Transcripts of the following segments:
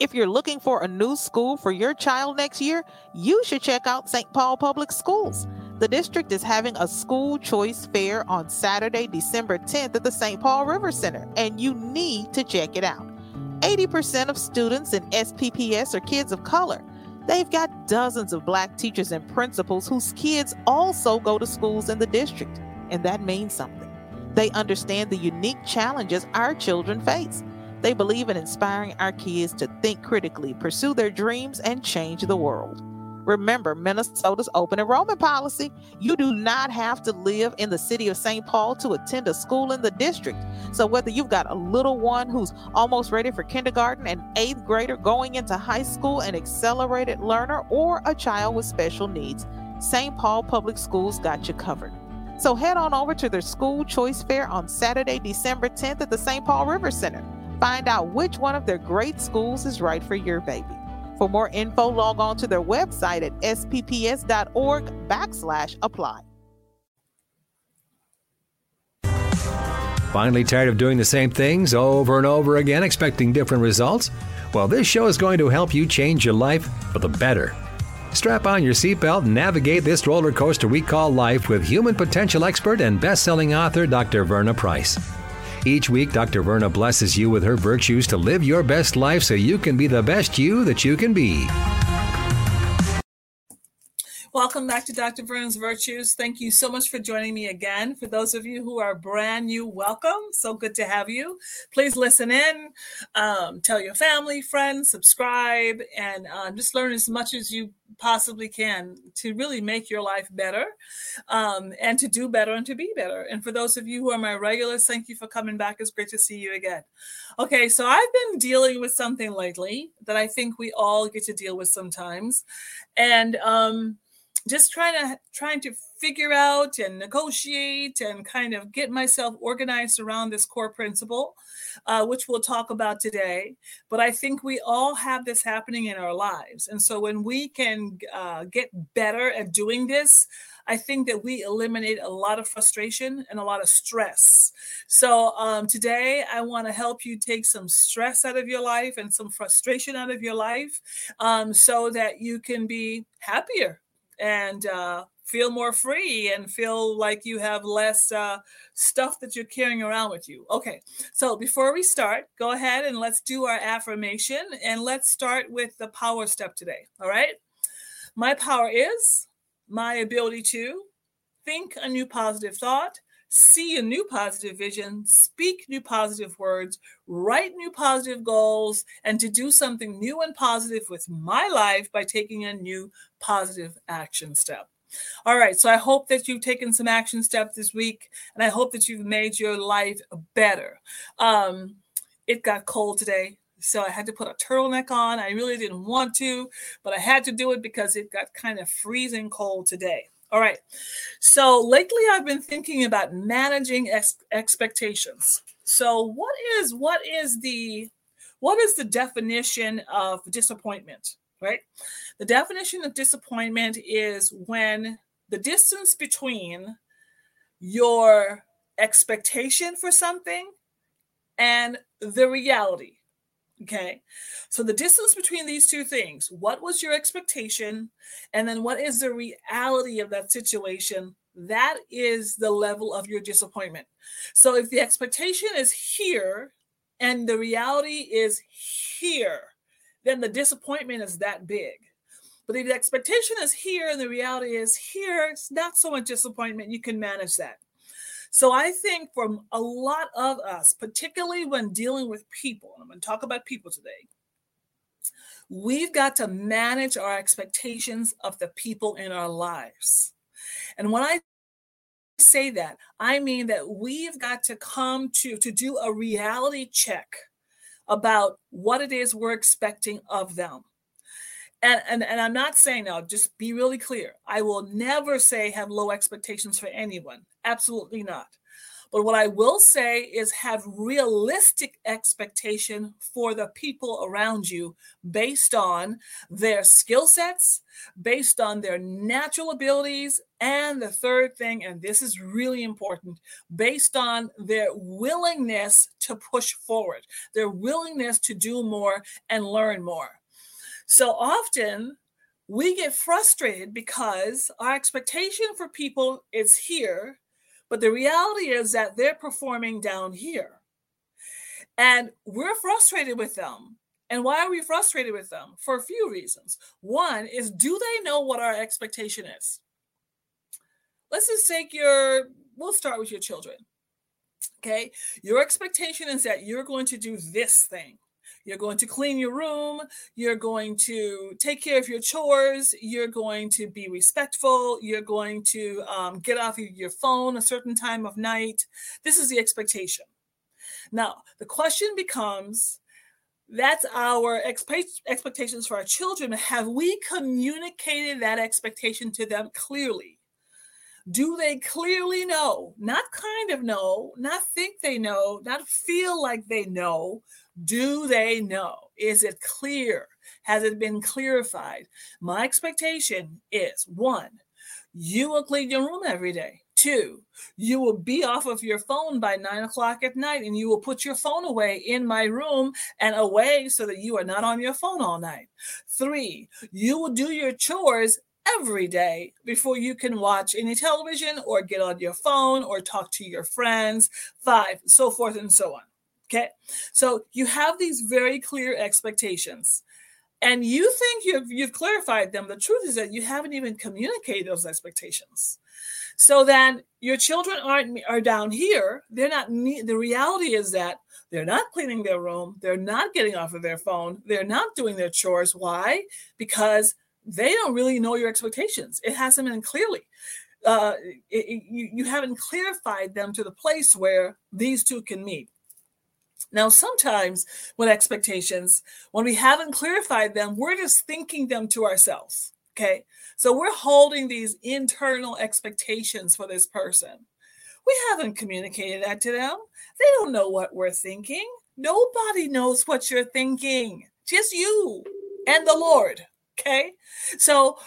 If you're looking for a new school for your child next year, you should check out St. Paul Public Schools. The district is having a school choice fair on Saturday, December 10th at the St. Paul River Center, and you need to check it out. 80% of students in SPPS are kids of color. They've got dozens of black teachers and principals whose kids also go to schools in the district, and that means something. They understand the unique challenges our children face. They believe in inspiring our kids to think critically, pursue their dreams, and change the world. Remember Minnesota's open enrollment policy. You do not have to live in the city of St. Paul to attend a school in the district. So, whether you've got a little one who's almost ready for kindergarten, an eighth grader going into high school, an accelerated learner, or a child with special needs, St. Paul Public Schools got you covered. So, head on over to their school choice fair on Saturday, December 10th at the St. Paul River Center. Find out which one of their great schools is right for your baby. For more info, log on to their website at spps.org backslash apply. Finally, tired of doing the same things over and over again, expecting different results? Well, this show is going to help you change your life for the better. Strap on your seatbelt and navigate this roller coaster we call life with human potential expert and best selling author Dr. Verna Price. Each week, Dr. Verna blesses you with her virtues to live your best life so you can be the best you that you can be. Welcome back to Dr. Verna's Virtues. Thank you so much for joining me again. For those of you who are brand new, welcome. So good to have you. Please listen in, um, tell your family, friends, subscribe, and uh, just learn as much as you possibly can to really make your life better um, and to do better and to be better. And for those of you who are my regulars, thank you for coming back. It's great to see you again. Okay, so I've been dealing with something lately that I think we all get to deal with sometimes. And, um, just trying to trying to figure out and negotiate and kind of get myself organized around this core principle uh, which we'll talk about today. But i think we all have this happening in our lives. And so when we can uh, get better at doing this I think that we eliminate a lot of frustration and a lot of stress. So, um, today I want to help you take some stress out of your life and some frustration out of your life um, so that you can be happier and uh, feel more free and feel like you have less uh, stuff that you're carrying around with you. Okay, so before we start, go ahead and let's do our affirmation and let's start with the power step today. All right, my power is my ability to think a new positive thought see a new positive vision, speak new positive words, write new positive goals, and to do something new and positive with my life by taking a new positive action step. All right, so I hope that you've taken some action steps this week, and I hope that you've made your life better. Um, it got cold today, so I had to put a turtleneck on. I really didn't want to, but I had to do it because it got kind of freezing cold today. All right. So lately I've been thinking about managing ex- expectations. So what is what is the what is the definition of disappointment, right? The definition of disappointment is when the distance between your expectation for something and the reality Okay. So the distance between these two things, what was your expectation? And then what is the reality of that situation? That is the level of your disappointment. So if the expectation is here and the reality is here, then the disappointment is that big. But if the expectation is here and the reality is here, it's not so much disappointment. You can manage that. So I think from a lot of us, particularly when dealing with people, and I'm going to talk about people today, we've got to manage our expectations of the people in our lives. And when I say that, I mean that we've got to come to to do a reality check about what it is we're expecting of them. And, and, and I'm not saying now, just be really clear. I will never say have low expectations for anyone. Absolutely not. But what I will say is have realistic expectation for the people around you based on their skill sets, based on their natural abilities, and the third thing, and this is really important, based on their willingness to push forward, their willingness to do more and learn more. So often we get frustrated because our expectation for people is here, but the reality is that they're performing down here. And we're frustrated with them. And why are we frustrated with them? For a few reasons. One is do they know what our expectation is? Let's just take your, we'll start with your children. Okay. Your expectation is that you're going to do this thing. You're going to clean your room. You're going to take care of your chores. You're going to be respectful. You're going to um, get off your phone a certain time of night. This is the expectation. Now, the question becomes that's our expectations for our children. Have we communicated that expectation to them clearly? Do they clearly know? Not kind of know, not think they know, not feel like they know, do they know? Is it clear? Has it been clarified? My expectation is one, you will clean your room every day. Two, you will be off of your phone by nine o'clock at night and you will put your phone away in my room and away so that you are not on your phone all night. Three, you will do your chores every day before you can watch any television or get on your phone or talk to your friends. Five, so forth and so on. Okay. So you have these very clear expectations and you think you've, you've clarified them. The truth is that you haven't even communicated those expectations. So then your children aren't are down here. They're not. The reality is that they're not cleaning their room. They're not getting off of their phone. They're not doing their chores. Why? Because they don't really know your expectations. It hasn't been clearly. Uh, it, it, you, you haven't clarified them to the place where these two can meet. Now, sometimes with expectations, when we haven't clarified them, we're just thinking them to ourselves. Okay. So we're holding these internal expectations for this person. We haven't communicated that to them. They don't know what we're thinking. Nobody knows what you're thinking, just you and the Lord. Okay. So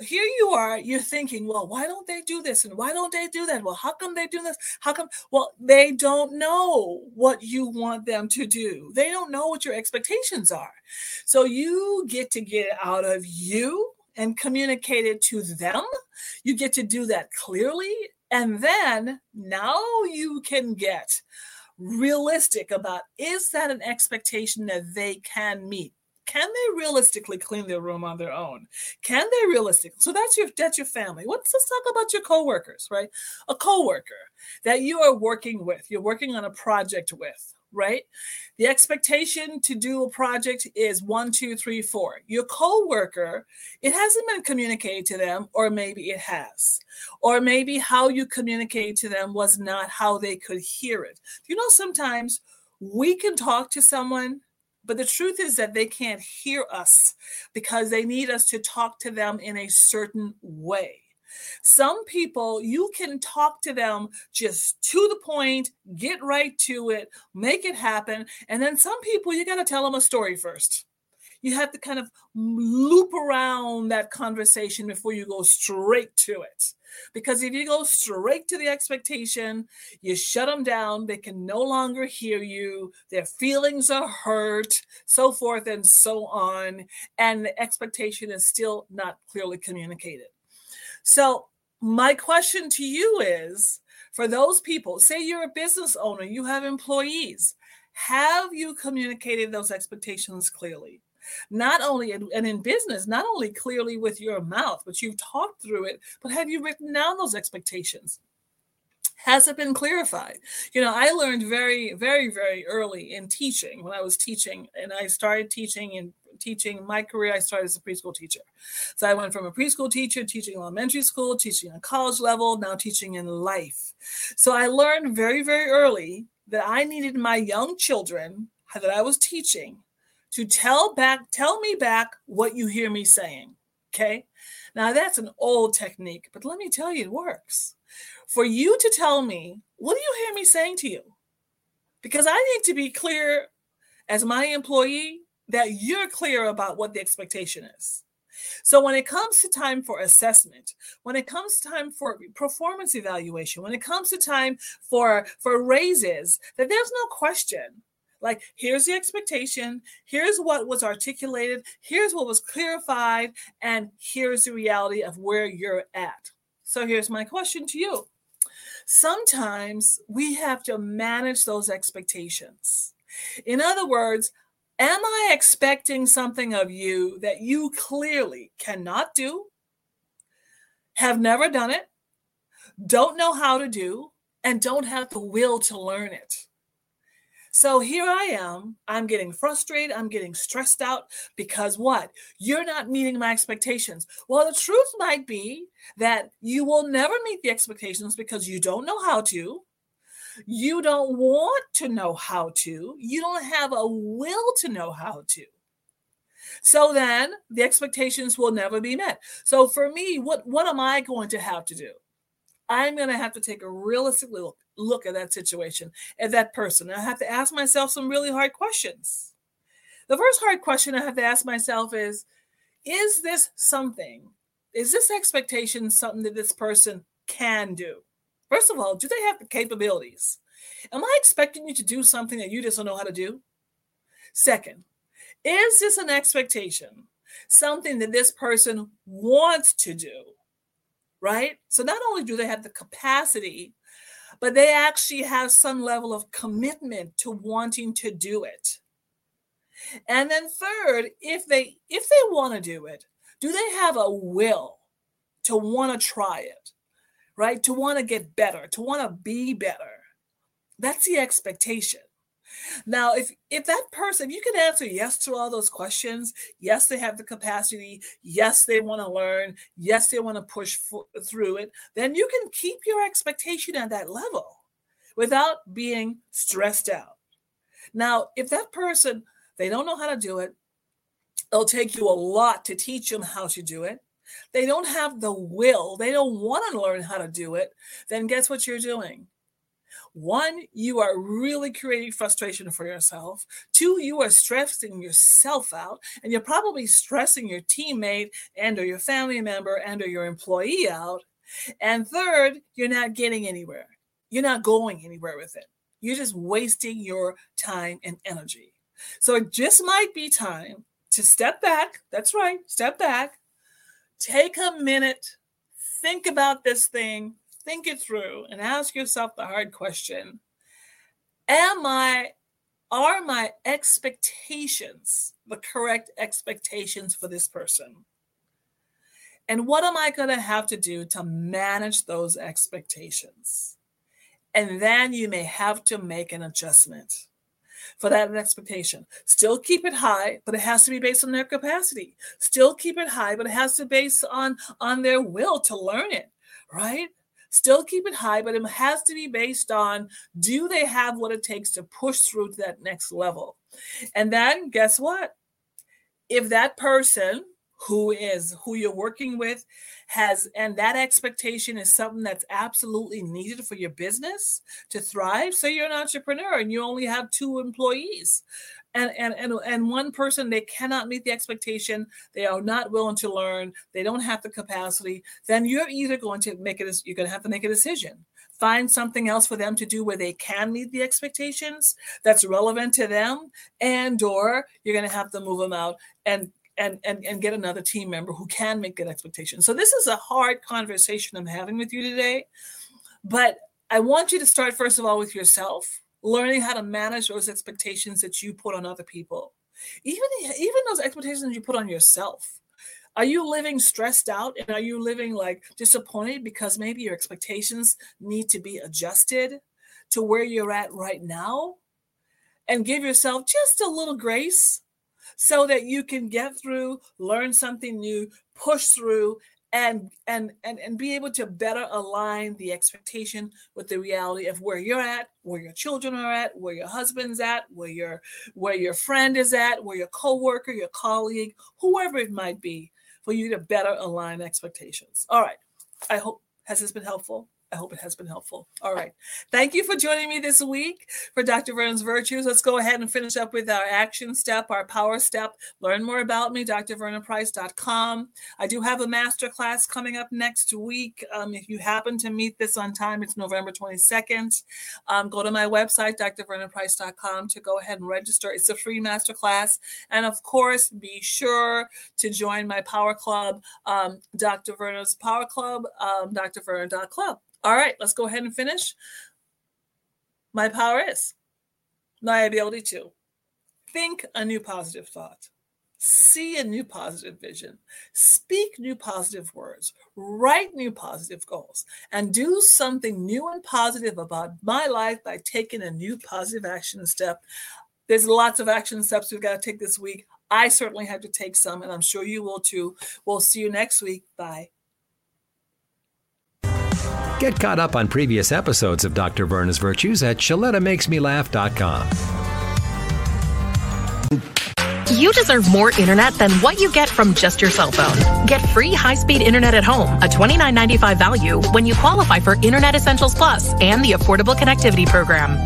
here you are, you're thinking, well, why don't they do this? And why don't they do that? Well, how come they do this? How come? Well, they don't know what you want them to do. They don't know what your expectations are. So you get to get out of you and communicate it to them. You get to do that clearly. And then now you can get realistic about is that an expectation that they can meet? Can they realistically clean their room on their own? Can they realistically? So that's your that's your family. Let's let's talk about your coworkers, right? A coworker that you are working with, you're working on a project with, right? The expectation to do a project is one, two, three, four. Your coworker, it hasn't been communicated to them, or maybe it has, or maybe how you communicate to them was not how they could hear it. You know, sometimes we can talk to someone but the truth is that they can't hear us because they need us to talk to them in a certain way. Some people, you can talk to them just to the point, get right to it, make it happen. And then some people, you got to tell them a story first you have to kind of loop around that conversation before you go straight to it. Because if you go straight to the expectation, you shut them down, they can no longer hear you, their feelings are hurt, so forth and so on. And the expectation is still not clearly communicated. So, my question to you is for those people, say you're a business owner, you have employees, have you communicated those expectations clearly? Not only and in business not only clearly with your mouth but you've talked through it but have you written down those expectations? Has it been clarified? You know i learned very very very early in teaching when i was teaching and i started teaching in teaching my career i started as a preschool teacher. So i went from a preschool teacher teaching elementary school teaching on college level now teaching in life. So i learned very very early that i needed my young children that i was teaching to tell back tell me back what you hear me saying Okay. Now that's an old technique, but let me tell you, it works. For you to tell me, what do you hear me saying to you? Because I need to be clear as my employee that you're clear about what the expectation is. So when it comes to time for assessment, when it comes time for performance evaluation, when it comes to time for for raises, that there's no question. Like here's the expectation, here's what was articulated, here's what was clarified, and here's the reality of where you're at. So here's my question to you. Sometimes we have to manage those expectations. In other words, Am I expecting something of you that you clearly cannot do, have never done it, don't know how to do, and don't have the will to learn it? So here I am. I'm getting frustrated. I'm getting stressed out because what? You're not meeting my expectations. Well, the truth might be that you will never meet the expectations because you don't know how to. You don't want to know how to. You don't have a will to know how to. So then the expectations will never be met. So for me, what, what am I going to have to do? I'm going to have to take a realistic look, look at that situation, at that person. I have to ask myself some really hard questions. The first hard question I have to ask myself is Is this something? Is this expectation something that this person can do? First of all, do they have the capabilities? Am I expecting you to do something that you just don't know how to do? Second, is this an expectation? Something that this person wants to do, right? So not only do they have the capacity, but they actually have some level of commitment to wanting to do it. And then third, if they if they want to do it, do they have a will to want to try it? right? To want to get better, to want to be better. That's the expectation. Now, if if that person, if you can answer yes to all those questions, yes, they have the capacity, yes, they want to learn, yes, they want to push through it, then you can keep your expectation at that level without being stressed out. Now, if that person, they don't know how to do it, it'll take you a lot to teach them how to do it they don't have the will, they don't want to learn how to do it, then guess what you're doing? One, you are really creating frustration for yourself. Two, you are stressing yourself out, and you're probably stressing your teammate and or your family member and or your employee out. And third, you're not getting anywhere. You're not going anywhere with it. You're just wasting your time and energy. So it just might be time to step back. That's right, step back take a minute, think about this thing, think it through, and ask yourself the hard question Am I, are my expectations the correct expectations for this person? And what am I going to have to do to manage those expectations? And then you may have to make an adjustment for that expectation. Still keep it high, but it has to be based on their capacity. Still keep it high, but it has to be based on on their will to learn it, right? Still keep it high, but it has to be based on do they have what it takes to push through to that next level? And then guess what? If that person who is who you're working with has and that expectation is something that's absolutely needed for your business to thrive so you're an entrepreneur and you only have two employees and and and, and one person they cannot meet the expectation they are not willing to learn they don't have the capacity then you're either going to make it you're going to have to make a decision find something else for them to do where they can meet the expectations that's relevant to them and or you're going to have to move them out and and, and, and get another team member who can make that expectation. So this is a hard conversation I'm having with you today. But I want you to start first of all with yourself, learning how to manage those expectations that you put on other people. Even, even those expectations you put on yourself. Are you living stressed out and are you living like disappointed because maybe your expectations need to be adjusted to where you're at right now? And give yourself just a little grace so that you can get through, learn something new, push through, and and and and be able to better align the expectation with the reality of where you're at where your children are at where your husband's at where your where your friend is at where your coworker your colleague whoever it might be for you to better align expectations. All right. I hope has this been helpful? I hope it has been helpful. All right. Thank you for joining me this week for Dr. Verna's Virtues. Let's go ahead and finish up with our action step, our power step. Learn more about me, drvernaprice.com. I do have a master class coming up next week. Um, if you happen to meet this on time, it's November 22nd. Um, go to my website, drvernaprice.com, to go ahead and register. It's a free master class. And of course, be sure to join my Power Club, um, Dr. Verna's Power Club, um, drvernon.club. All right, let's go ahead and finish. My power is my ability to think a new positive thought, see a new positive vision, speak new positive words, write new positive goals, and do something new and positive about my life by taking a new positive action step. There's lots of action steps we've got to take this week. I certainly have to take some, and I'm sure you will too. We'll see you next week. Bye. Get caught up on previous episodes of Dr. Verna's Virtues at ShalettaMakesMeLaugh.com. You deserve more internet than what you get from just your cell phone. Get free high-speed internet at home, a $29.95 value when you qualify for Internet Essentials Plus and the Affordable Connectivity Program.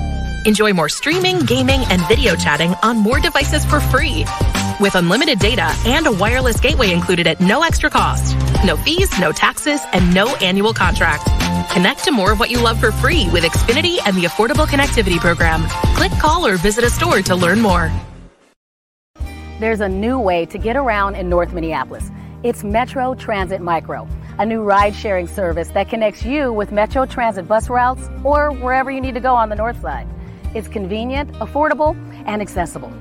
Enjoy more streaming, gaming, and video chatting on more devices for free. With unlimited data and a wireless gateway included at no extra cost. No fees, no taxes, and no annual contract. Connect to more of what you love for free with Xfinity and the Affordable Connectivity Program. Click, call, or visit a store to learn more. There's a new way to get around in North Minneapolis. It's Metro Transit Micro, a new ride sharing service that connects you with Metro Transit bus routes or wherever you need to go on the north side. It's convenient, affordable, and accessible.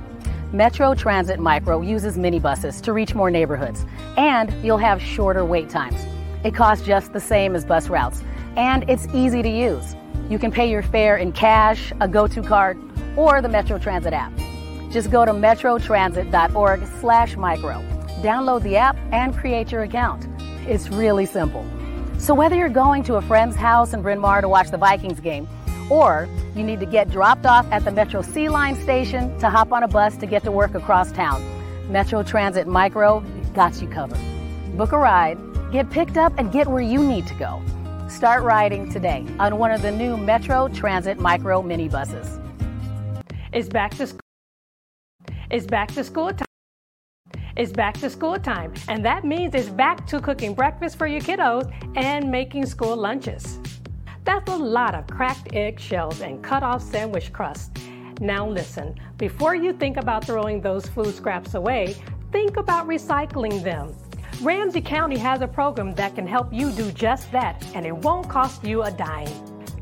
Metro Transit Micro uses minibuses to reach more neighborhoods, and you'll have shorter wait times. It costs just the same as bus routes, and it's easy to use. You can pay your fare in cash, a go-to card, or the Metro Transit app. Just go to metrotransit.org slash micro. Download the app and create your account. It's really simple. So whether you're going to a friend's house in Bryn Mawr to watch the Vikings game, or you need to get dropped off at the Metro C Line station to hop on a bus to get to work across town. Metro Transit Micro got you covered. Book a ride, get picked up, and get where you need to go. Start riding today on one of the new Metro Transit Micro minibuses. It's back to school. It's back to school time. It's back to school time, and that means it's back to cooking breakfast for your kiddos and making school lunches. That's a lot of cracked egg shells and cut off sandwich crust. Now listen, before you think about throwing those food scraps away, think about recycling them. Ramsey County has a program that can help you do just that, and it won't cost you a dime.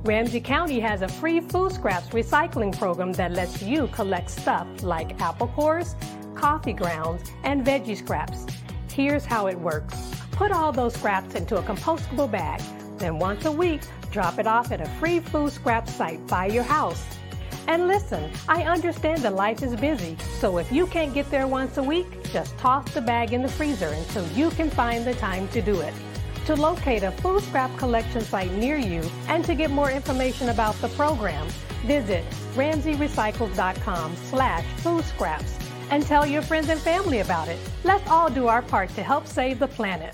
Ramsey County has a free food scraps recycling program that lets you collect stuff like apple cores, coffee grounds, and veggie scraps. Here's how it works. Put all those scraps into a compostable bag. Then once a week, Drop it off at a free food scrap site by your house. And listen, I understand that life is busy, so if you can't get there once a week, just toss the bag in the freezer until you can find the time to do it. To locate a food scrap collection site near you and to get more information about the program, visit ramseyrecycles.com slash food scraps and tell your friends and family about it. Let's all do our part to help save the planet.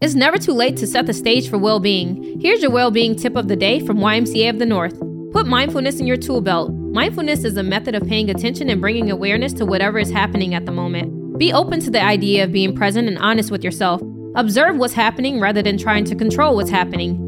It's never too late to set the stage for well being. Here's your well being tip of the day from YMCA of the North. Put mindfulness in your tool belt. Mindfulness is a method of paying attention and bringing awareness to whatever is happening at the moment. Be open to the idea of being present and honest with yourself. Observe what's happening rather than trying to control what's happening.